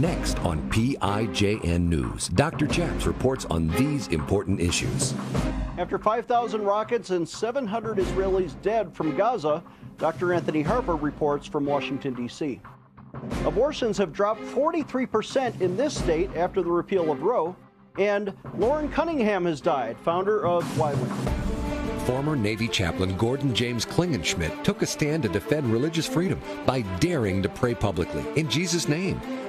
Next on PIJN News, Dr. Chaps reports on these important issues. After 5,000 rockets and 700 Israelis dead from Gaza, Dr. Anthony Harper reports from Washington, D.C. Abortions have dropped 43% in this state after the repeal of Roe, and Loren Cunningham has died, founder of YWAM. Former Navy chaplain Gordon James Klingenschmitt took a stand to defend religious freedom by daring to pray publicly in Jesus' name.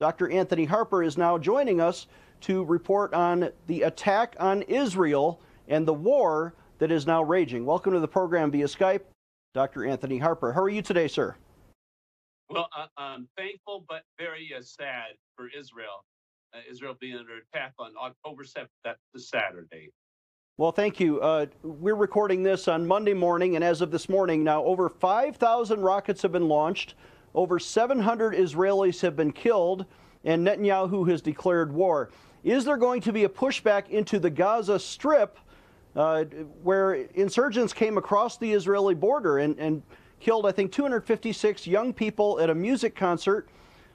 Dr. Anthony Harper is now joining us to report on the attack on Israel and the war that is now raging. Welcome to the program via Skype, Dr. Anthony Harper. How are you today, sir? Well, I'm thankful but very uh, sad for Israel. Uh, Israel being under attack on October 7th, that's the Saturday. Well, thank you. Uh, we're recording this on Monday morning, and as of this morning, now over 5,000 rockets have been launched, over 700 Israelis have been killed, and Netanyahu has declared war. Is there going to be a pushback into the Gaza Strip uh, where insurgents came across the Israeli border and, and killed, I think, 256 young people at a music concert?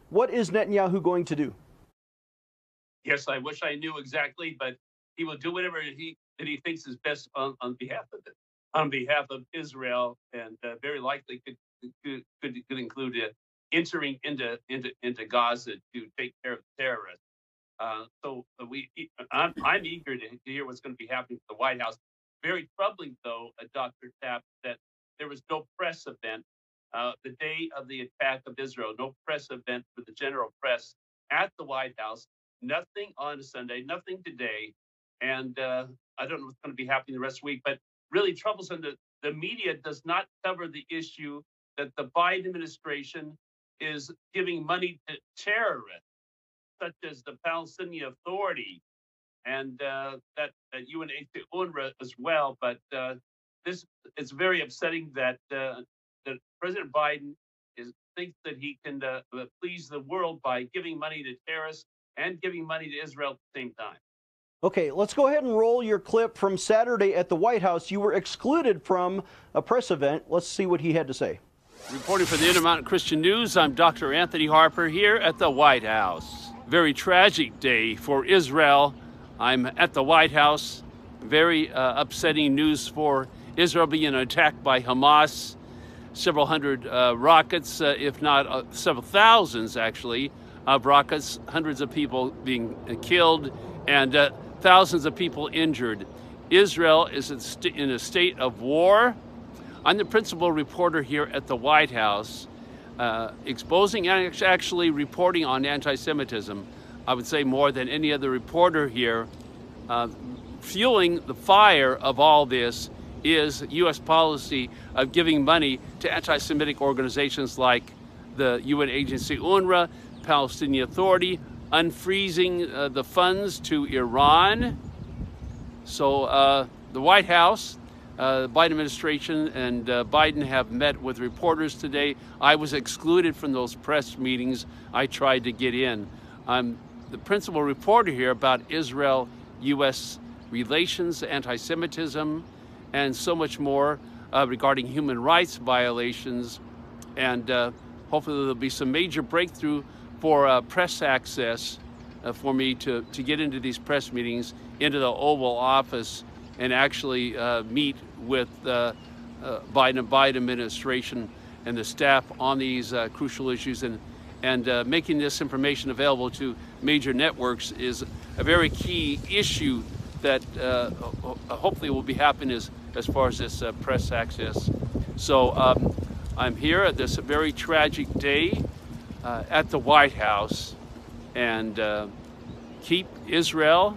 What is Netanyahu going to do? Yes, I wish I knew exactly, but he will do whatever he that he thinks is best on, on behalf of it, on behalf of Israel, and uh, very likely could could, could, could include uh, entering into into into Gaza to take care of the terrorists. Uh, so uh, we, I'm, I'm eager to, to hear what's going to be happening at the White House. Very troubling, though, uh, Dr. Tapp, that there was no press event uh, the day of the attack of Israel, no press event for the general press at the White House. Nothing on a Sunday, nothing today. And uh, I don't know what's going to be happening the rest of the week, but really troublesome that the media does not cover the issue that the Biden administration is giving money to terrorists, such as the Palestinian Authority and uh, that, that UNHCR UNRWA as well. But uh, this is very upsetting that uh, that President Biden is thinks that he can uh, please the world by giving money to terrorists and giving money to Israel at the same time. Okay, let's go ahead and roll your clip from Saturday at the White House. You were excluded from a press event. Let's see what he had to say. Reporting for the Intermountain Christian News, I'm Dr. Anthony Harper here at the White House. Very tragic day for Israel. I'm at the White House. Very uh, upsetting news for Israel being attacked by Hamas. Several hundred uh, rockets, uh, if not uh, several thousands actually, of rockets, hundreds of people being uh, killed, and uh, thousands of people injured. Israel is in a state of war. I'm the principal reporter here at the White House, uh, exposing and actually reporting on anti Semitism. I would say more than any other reporter here. Uh, fueling the fire of all this is U.S. policy of giving money to anti Semitic organizations like the UN agency UNRWA, Palestinian Authority, unfreezing uh, the funds to Iran. So uh, the White House, uh, the Biden administration, and uh, Biden have met with reporters today. I was excluded from those press meetings. I tried to get in. I'm the principal reporter here about Israel U.S. relations, anti Semitism, and so much more uh, regarding human rights violations. And uh, hopefully, there'll be some major breakthrough for uh, press access uh, for me to, to get into these press meetings, into the Oval Office, and actually uh, meet with uh, uh, Biden Biden administration and the staff on these uh, crucial issues. And, and making this information available to major networks is a very key issue that hopefully will be happening as, as far as this press access. So um, I'm here at this very tragic day uh, at the White House and uh, keep Israel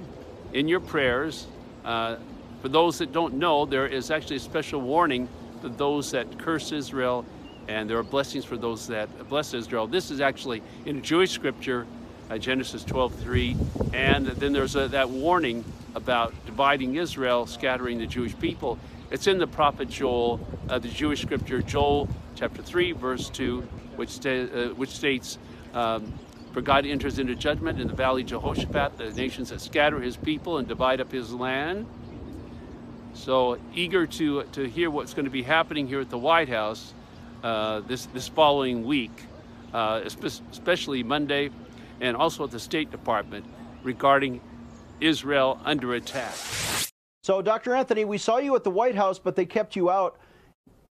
in your prayers. Uh, for those that don't know, there is actually a special warning for those that curse Israel, and there are blessings for those that bless Israel. This is actually in Jewish scripture. uh, Genesis 12:3, and then there's a, that warning about dividing Israel, scattering the Jewish people. It's in the prophet Joel, uh, the Jewish scripture, Joel chapter 3, verse 2, which, uh, which states, um, For God enters into judgment in the valley Jehoshaphat, the nations that scatter his people and divide up his land. So eager to, to hear what's going to be happening here at the White House uh, this, this following week, uh, especially Monday, and also at the State Department regarding Israel under attack. So, Dr. Anthony, we saw you at the White House, but they kept you out.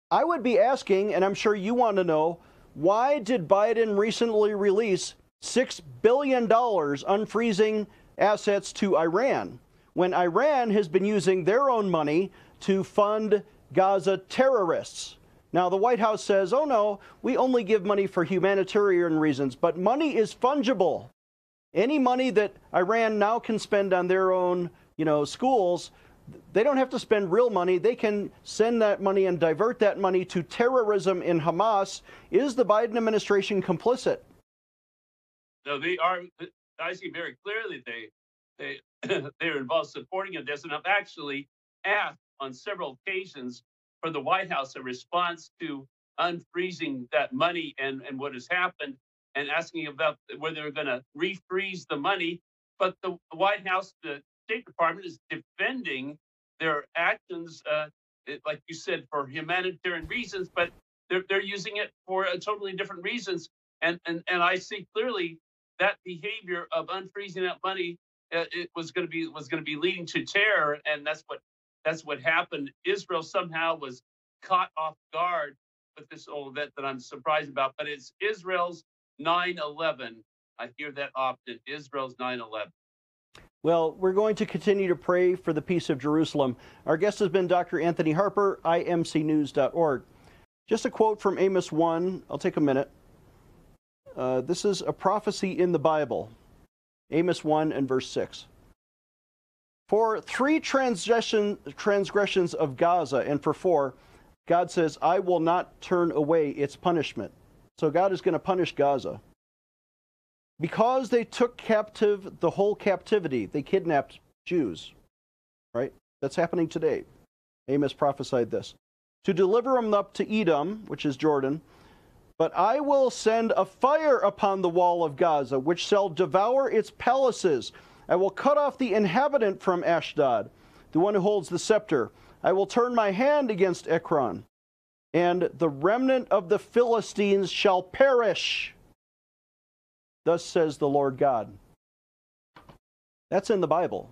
I would be asking, and I'm sure you want to know, why did Biden recently release $6 billion unfreezing assets to Iran when Iran has been using their own money to fund Gaza terrorists? Now, the White House says, oh no, we only give money for humanitarian reasons, but money is fungible. Any money that Iran now can spend on their own, you know, schools, they don't have to spend real money. They can send that money and divert that money to terrorism in Hamas. Is the Biden administration complicit? No, they are. I see very clearly they they they're involved supporting of this, and I've actually asked on several occasions for the White House a response to unfreezing that money and, and what has happened and asking about whether they're going to refreeze the money. But the White House, the State Department is defending their actions, uh, like you said, for humanitarian reasons, but they're, they're using it for totally different reasons. And, and, and I see clearly that behavior of unfreezing that money it was going to be was going to be leading to terror, and that's what that's what happened. Israel somehow was caught off guard with this whole event that I'm surprised about, but it's Israel's 9 11. I hear that often Israel's 9 11. Well, we're going to continue to pray for the peace of Jerusalem. Our guest has been Dr. Anthony Harper, imcnews.org. Just a quote from Amos 1. I'll take a minute. Uh, this is a prophecy in the Bible. Amos 1 and verse 6. For three transgression, transgressions of Gaza, and for four, God says, I will not turn away its punishment. So God is going to punish Gaza. Because they took captive the whole captivity, they kidnapped Jews. Right? That's happening today. Amos prophesied this. To deliver them up to Edom, which is Jordan, but I will send a fire upon the wall of Gaza, which shall devour its palaces I will cut off the inhabitant from Ashdod, the one who holds the scepter. I will turn my hand against Ekron, and the remnant of the Philistines shall perish. Thus says the Lord God. That's in the Bible.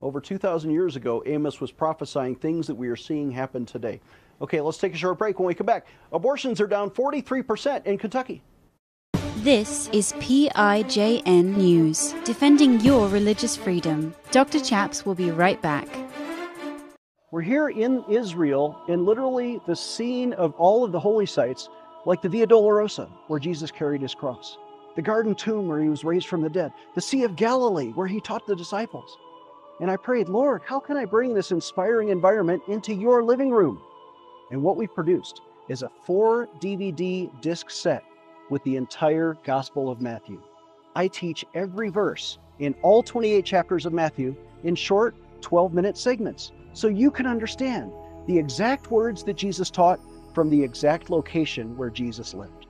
Over 2,000 years ago, Amos was prophesying things that we are seeing happen today. Okay, let's take a short break. When we come back, abortions are down 43% in Kentucky. This is PIJN News, defending your religious freedom. Dr. Chaps will be right back. We're here in Israel, in literally the scene of all of the holy sites, like the Via Dolorosa, where Jesus carried his cross, the Garden Tomb, where he was raised from the dead, the Sea of Galilee, where he taught the disciples. And I prayed, Lord, how can I bring this inspiring environment into your living room? And what we've produced is a four DVD disc set with the entire Gospel of Matthew. I teach every verse in all 28 chapters of Matthew in short 12 minute segments so you can understand the exact words that Jesus taught from the exact location where Jesus lived.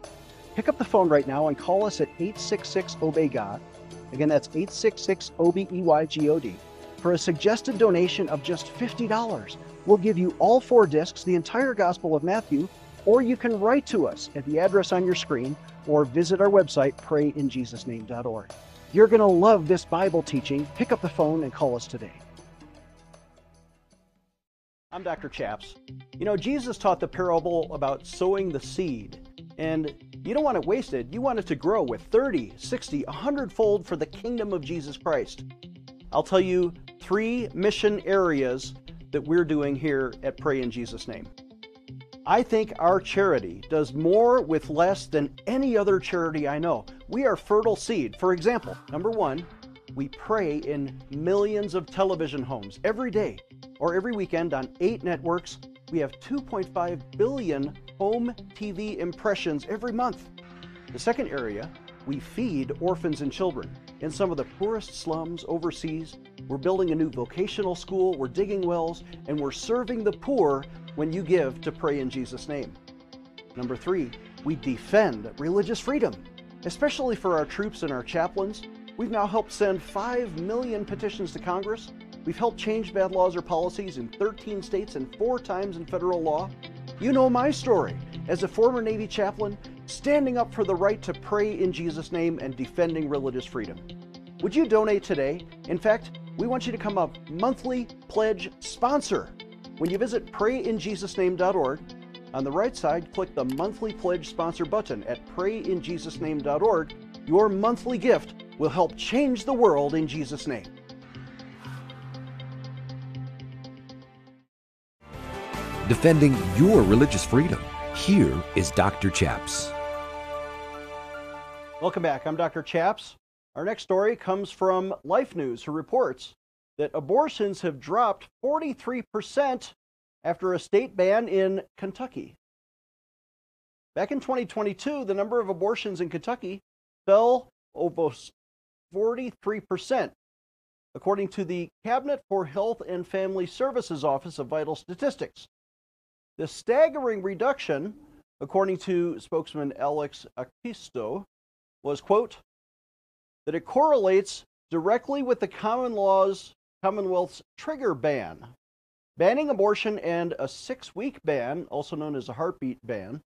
Pick up the phone right now and call us at 866 Obey God. Again, that's 866 O B E Y G O D. For a suggested donation of just $50, we'll give you all four discs, the entire Gospel of Matthew, or you can write to us at the address on your screen or visit our website, prayinjesusname.org. You're going to love this Bible teaching. Pick up the phone and call us today. I'm Dr. Chaps. You know, Jesus taught the parable about sowing the seed, and you don't want it wasted. You want it to grow with 30, 60, 100 fold for the kingdom of Jesus Christ. I'll tell you three mission areas that we're doing here at Pray in Jesus' Name. I think our charity does more with less than any other charity I know. We are fertile seed. For example, number one, we pray in millions of television homes every day or every weekend on eight networks. We have 2.5 billion home TV impressions every month. The second area, we feed orphans and children in some of the poorest slums overseas. We're building a new vocational school, we're digging wells, and we're serving the poor when you give to pray in Jesus' name. Number three, we defend religious freedom, especially for our troops and our chaplains. We've now helped send 5 million petitions to Congress. We've helped change bad laws or policies in 13 states and four times in federal law. You know my story as a former Navy chaplain, standing up for the right to pray in Jesus' name and defending religious freedom. Would you donate today? In fact, we want you to become a monthly pledge sponsor. When you visit prayinjesusname.org, on the right side, click the monthly pledge sponsor button at prayinjesusname.org. Your monthly gift will help change the world in Jesus' name. Defending your religious freedom. Here is Dr. Chaps. Welcome back. I'm Dr. Chaps. Our next story comes from Life News, who reports that abortions have dropped 43% after a state ban in Kentucky. Back in 2022, the number of abortions in Kentucky fell almost 43%, according to the Cabinet for Health and Family Services Office of Vital Statistics. The staggering reduction, according to spokesman Alex Acquisto, was, quote, that it correlates directly with the common law's Commonwealth's trigger ban, banning abortion and a six-week ban, also known as a heartbeat ban,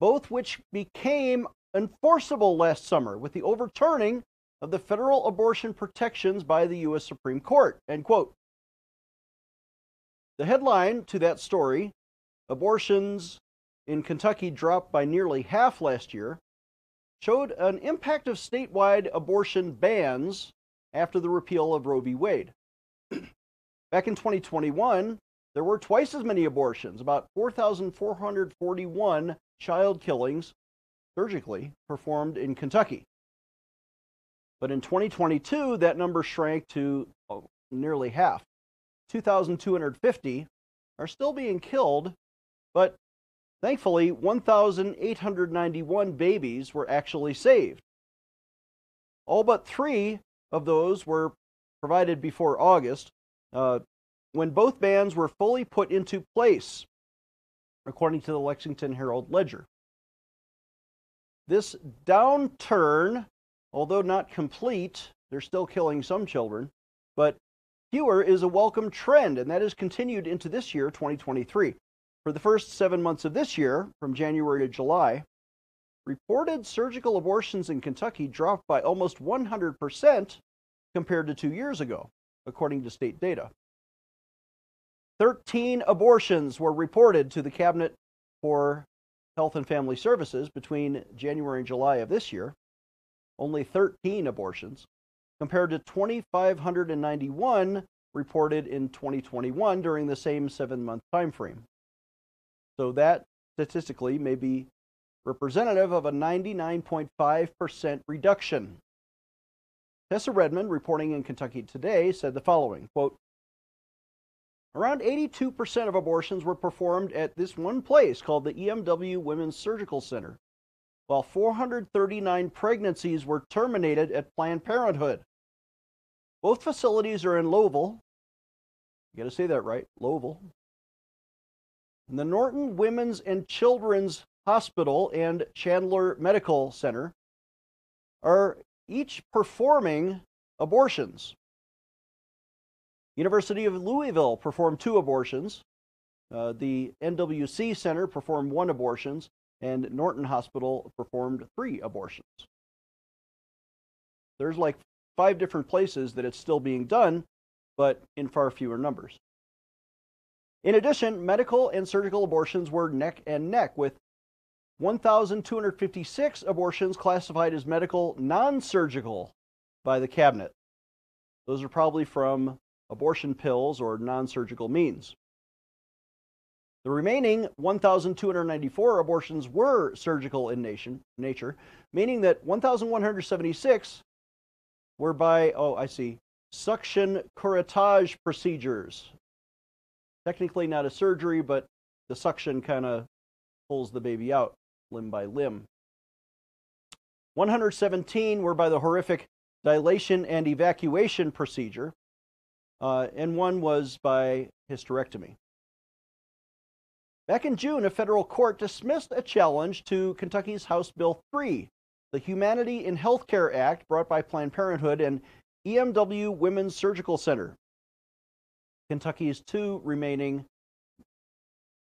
both which became enforceable last summer with the overturning of the federal abortion protections by the U.S. Supreme Court, end quote. The headline to that story abortions in Kentucky dropped by nearly half last year, showed an impact of statewide abortion bans after the repeal of Roe v. Wade. Back in 2021, there were twice as many abortions, about 4,441 child killings surgically performed in Kentucky. But in 2022, that number shrank to oh, nearly half. 2,250 are still being killed but thankfully, 1,891 babies were actually saved. All but three of those were provided before August, uh, when both bans were fully put into place, according to the Lexington Herald-Leader. This downturn, although not complete, they're still killing some children, but fewer is a welcome trend, and that has continued into this year, 2023. For the first seven months of this year, from January to July, reported surgical abortions in Kentucky dropped by almost 100% compared to two years ago, according to state data. 13 abortions were reported to the Cabinet for Health and Family Services between January and July of this year. Only 13 abortions, compared to 2,591 reported in 2021 during the same seven month time frame. So that statistically may be representative of a 99.5% reduction. Tessa Redmond, reporting in Kentucky Today, said the following quote, Around 82% of abortions were performed at this one place called the EMW Women's Surgical Center, while 439 pregnancies were terminated at Planned Parenthood. Both facilities are in Louisville. You got to say that right, Louisville, the Norton Women's and Children's Hospital and Chandler Medical Center are each performing abortions. University of Louisville performed two abortions. Uh, the NWC Center performed one abortions, and Norton Hospital performed three abortions. There's like five different places that it's still being done, but in far fewer numbers. In addition, medical and surgical abortions were neck and neck, with 1,256 abortions classified as medical non surgical by the cabinet. Those are probably from abortion pills or non surgical means. The remaining 1,294 abortions were surgical in nation, nature, meaning that 1,176 were by, oh, I see, suction curettage procedures, technically not a surgery, but the suction kind of pulls the baby out limb by limb. 117 were by the horrific dilation and evacuation procedure, uh, and one was by hysterectomy. Back in June, a federal court dismissed a challenge to Kentucky's House Bill 3, the Humanity in Healthcare Act brought by Planned Parenthood and EMW Women's Surgical Center, Kentucky's two remaining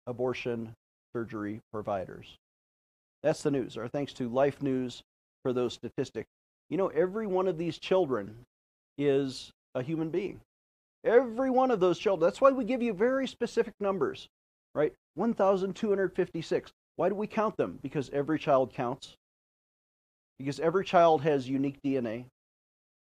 abortion surgery providers. That's the news. Our thanks to Life News for those statistics. You know, every one of these children is a human being. Every one of those children. That's why we give you very specific numbers, right? 1,256. Why do we count them? Because every child counts. Because every child has unique DNA.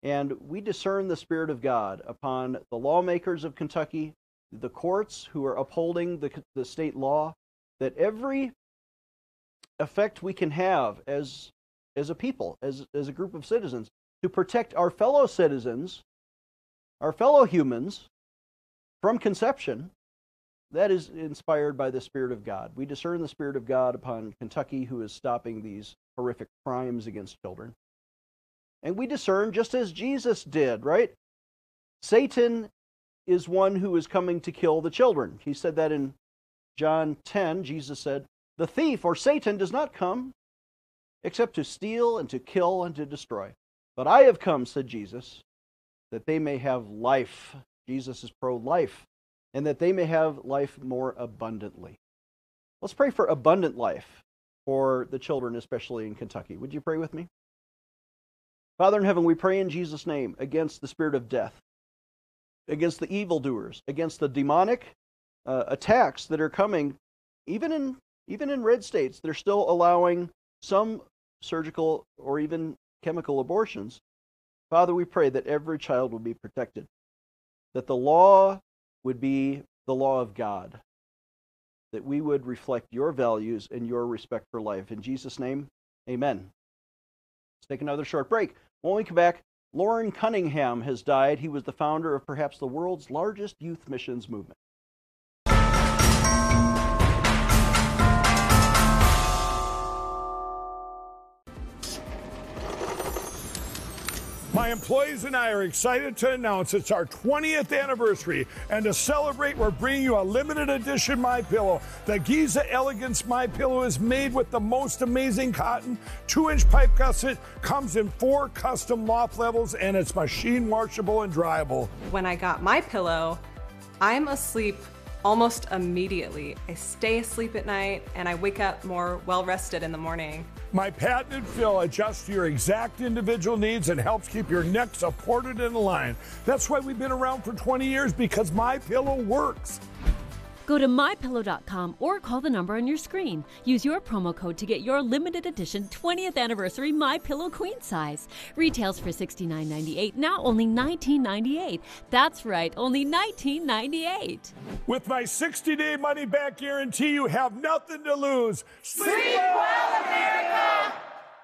And we discern the Spirit of God upon the lawmakers of Kentucky, the courts who are upholding the, the state law, that every effect we can have as, as a people, as, as a group of citizens, to protect our fellow citizens, our fellow humans, from conception, that is inspired by the Spirit of God. We discern the Spirit of God upon Kentucky, who is stopping these horrific crimes against children. And we discern just as Jesus did, right? Satan is one who is coming to kill the children. He said that in John 10. Jesus said, The thief or Satan does not come except to steal and to kill and to destroy. But I have come, said Jesus, that they may have life. Jesus is pro life and that they may have life more abundantly. Let's pray for abundant life for the children, especially in Kentucky. Would you pray with me? Father in heaven, we pray in Jesus' name against the spirit of death, against the evildoers, against the demonic uh, attacks that are coming, even in even in red states. They're still allowing some surgical or even chemical abortions. Father, we pray that every child will be protected, that the law would be the law of God, that we would reflect your values and your respect for life. In Jesus' name, amen. Let's take another short break. When we come back, Loren Cunningham has died. He was the founder of perhaps the world's largest youth missions movement. My employees and I are excited to announce it's our 20th anniversary, and to celebrate, we're bringing you a limited edition My Pillow. The Giza Elegance My Pillow is made with the most amazing cotton, two-inch pipe gusset, comes in four custom loft levels, and it's machine washable and dryable. When I got my pillow, I'm asleep almost immediately. I stay asleep at night and I wake up more well rested in the morning. My patented fill adjusts to your exact individual needs and helps keep your neck supported and aligned. That's why we've been around for 20 years because my pillow works. Go to mypillow.com or call the number on your screen. Use your promo code to get your limited edition 20th anniversary My Pillow queen size. Retails for $69.98, now only $19.98. That's right, only $19.98. With my 60 day money back guarantee, you have nothing to lose. Sleep well, America!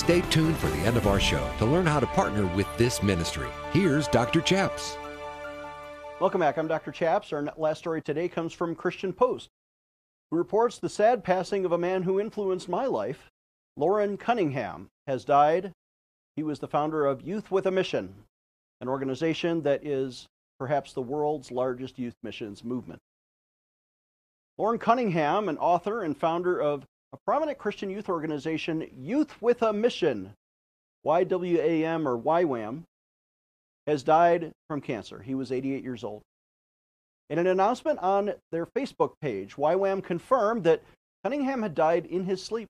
Stay tuned for the end of our show to learn how to partner with this ministry. Here's Dr. Chaps. Welcome back. I'm Dr. Chaps. Our last story today comes from Christian Post, who reports the sad passing of a man who influenced my life. Loren Cunningham has died. He was the founder of Youth with a Mission, an organization that is perhaps the world's largest youth missions movement. Loren Cunningham, an author and founder of a prominent Christian youth organization, Youth with a Mission, YWAM or YWAM, has died from cancer. He was 88 years old. In an announcement on their Facebook page, YWAM confirmed that Cunningham had died in his sleep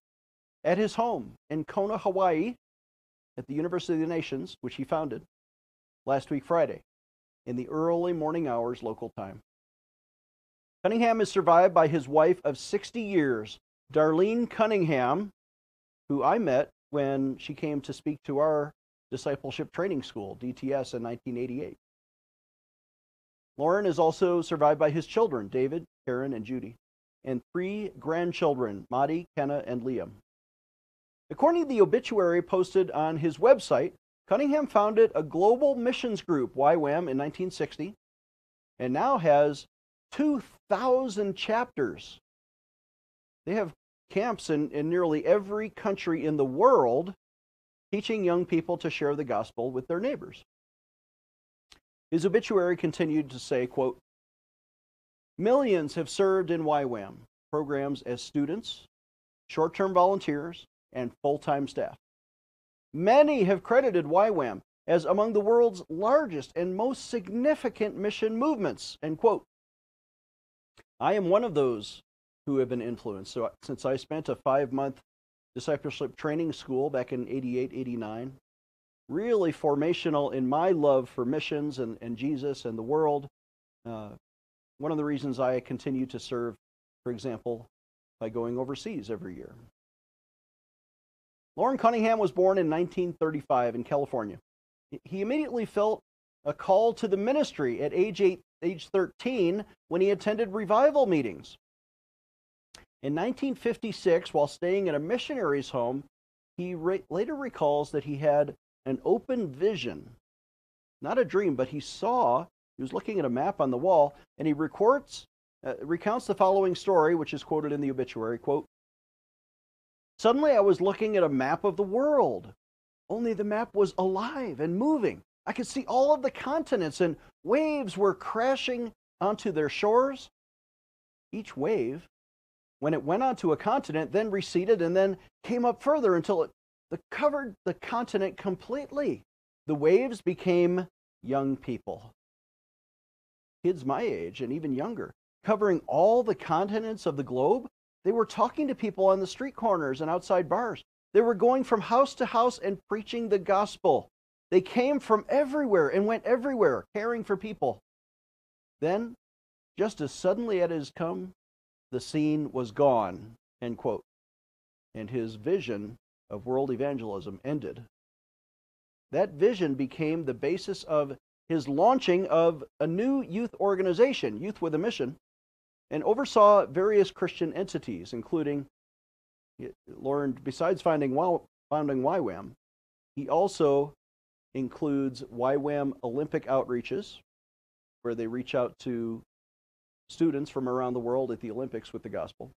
at his home in Kona, Hawaii, at the University of the Nations, which he founded last week, Friday, in the early morning hours local time. Cunningham is survived by his wife of 60 years, Darlene Cunningham, who I met when she came to speak to our discipleship training school, DTS, in 1988. Loren is also survived by his children, David, Karen, and Judy, and three grandchildren, Maddie, Kenna, and Liam. According to the obituary posted on his website, Cunningham founded a global missions group, YWAM, in 1960, and now has 2,000 chapters. They have camps in, in nearly every country in the world teaching young people to share the gospel with their neighbors. His obituary continued to say, quote, Millions have served in YWAM programs as students, short term volunteers, and full time staff. Many have credited YWAM as among the world's largest and most significant mission movements. End quote. I am one of those who have been influenced. So, since I spent a five month discipleship training school back in 88, 89, really formational in my love for missions and, and Jesus and the world. Uh, one of the reasons I continue to serve, for example, by going overseas every year. Loren Cunningham was born in 1935 in California. He immediately felt a call to the ministry at age, eight, age 13 when he attended revival meetings. In 1956, while staying at a missionary's home, he re- later recalls that he had an open vision, not a dream, but he saw, he was looking at a map on the wall, and he records, uh, recounts the following story, which is quoted in the obituary, quote, Suddenly I was looking at a map of the world, only the map was alive and moving. I could see all of the continents, and waves were crashing onto their shores. Each wave when it went onto a continent, then receded and then came up further until it covered the continent completely. The waves became young people, kids my age and even younger, covering all the continents of the globe. They were talking to people on the street corners and outside bars. They were going from house to house and preaching the gospel. They came from everywhere and went everywhere, caring for people. Then, just as suddenly as it has come, the scene was gone, end quote. And his vision of world evangelism ended. That vision became the basis of his launching of a new youth organization, Youth with a Mission, and oversaw various Christian entities, including learned, besides finding, founding YWAM, he also includes YWAM Olympic outreaches, where they reach out to students from around the world at the Olympics with the gospel.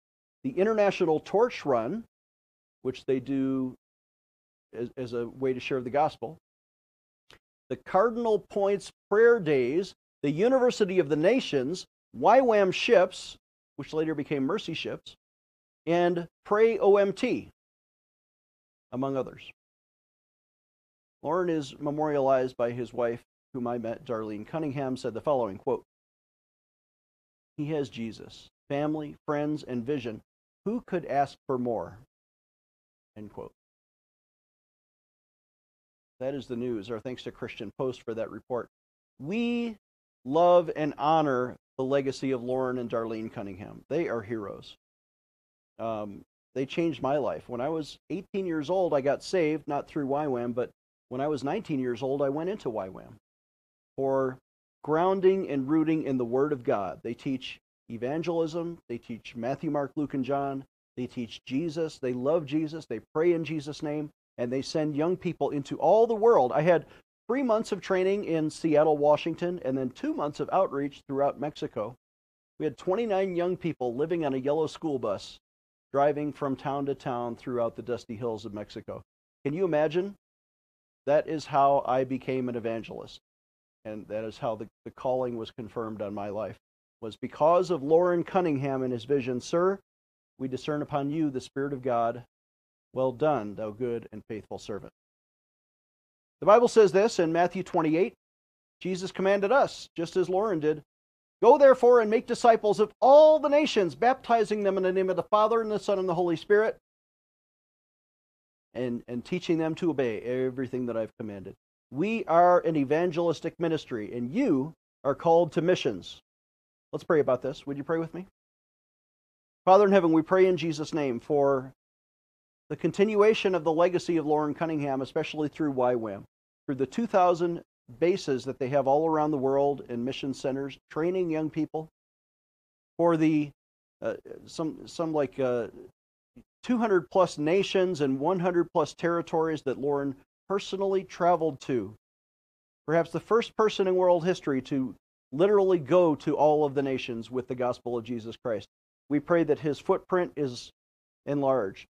The International Torch Run, which they do as, as a way to share the gospel. The Cardinal Points Prayer Days, the University of the Nations, YWAM Ships, which later became Mercy Ships, and Pray OMT, among others. Loren is memorialized by his wife, whom I met, Darlene Cunningham, said the following quote, he has Jesus, family, friends, and vision. Who could ask for more? End quote. That is the news. Our thanks to Christian Post for that report. We love and honor the legacy of Loren and Darlene Cunningham. They are heroes. Um, they changed my life. When I was 18 years old, I got saved, not through YWAM, but when I was 19 years old, I went into YWAM for grounding and rooting in the Word of God. They teach evangelism, they teach Matthew, Mark, Luke, and John, they teach Jesus, they love Jesus, they pray in Jesus' name, and they send young people into all the world. I had three months of training in Seattle, Washington, and then two months of outreach throughout Mexico. We had 29 young people living on a yellow school bus, driving from town to town throughout the dusty hills of Mexico. Can you imagine? That is how I became an evangelist and that is how the, the calling was confirmed on my life was because of Loren Cunningham and his vision, sir, we discern upon you the Spirit of God. Well done, thou good and faithful servant. The Bible says this in Matthew 28. Jesus commanded us, just as Loren did, Go therefore and make disciples of all the nations, baptizing them in the name of the Father and the Son and the Holy Spirit, and, and teaching them to obey everything that I've commanded. We are an evangelistic ministry, and you are called to missions. Let's pray about this. Would you pray with me? Father in heaven, we pray in Jesus' name for the continuation of the legacy of Loren Cunningham, especially through YWAM, through the 2,000 bases that they have all around the world in mission centers, training young people, for the uh, some some like uh, 200 plus nations and 100 plus territories that Loren personally traveled to. Perhaps the first person in world history to literally go to all of the nations with the gospel of Jesus Christ. We pray that his footprint is enlarged,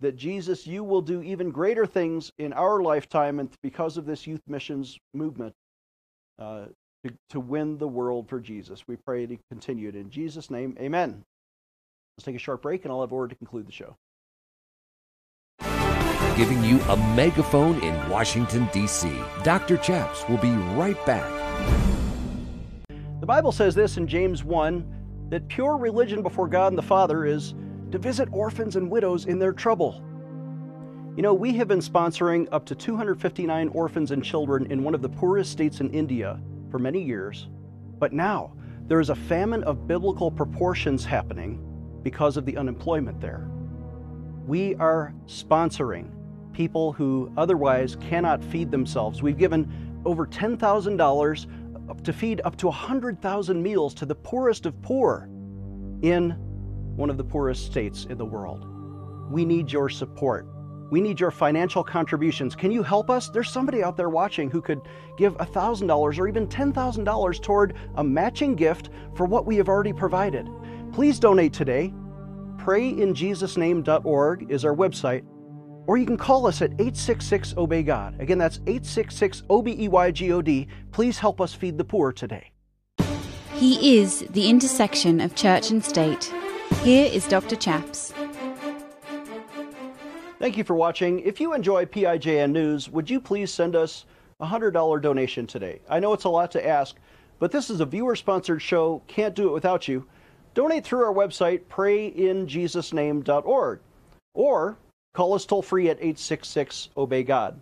that Jesus, you will do even greater things in our lifetime and because of this youth missions movement uh, to, to win the world for Jesus. We pray to continue in Jesus' name. Amen. Let's take a short break and I'll have word to conclude the show. Giving you a megaphone in Washington, D.C. Dr. Chaps will be right back. The Bible says this in James 1 that pure religion before God and the Father is to visit orphans and widows in their trouble. You know, we have been sponsoring up to 259 orphans and children in one of the poorest states in India for many years. But now, there is a famine of biblical proportions happening because of the unemployment there. We are sponsoring people who otherwise cannot feed themselves. We've given over $10,000 to feed up to 100,000 meals to the poorest of poor in one of the poorest states in the world. We need your support. We need your financial contributions. Can you help us? There's somebody out there watching who could give $1,000 or even $10,000 toward a matching gift for what we have already provided. Please donate today. PrayInJesusName.org is our website, or you can call us at 866 Obey God. Again, that's 866 O B E Y G O D. Please help us feed the poor today. He is the intersection of church and state. Here is Dr. Chaps. Thank you for watching. If you enjoy PIJN News, would you please send us a $100 donation today? I know it's a lot to ask, but this is a viewer sponsored show. Can't do it without you. Donate through our website, prayinjesusname.org, or call us toll free at 866 Obey God.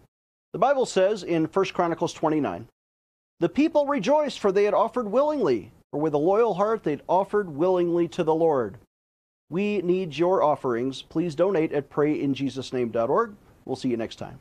The Bible says in 1 Chronicles 29 The people rejoiced, for they had offered willingly, for with a loyal heart they'd offered willingly to the Lord. We need your offerings. Please donate at prayinjesusname.org. We'll see you next time.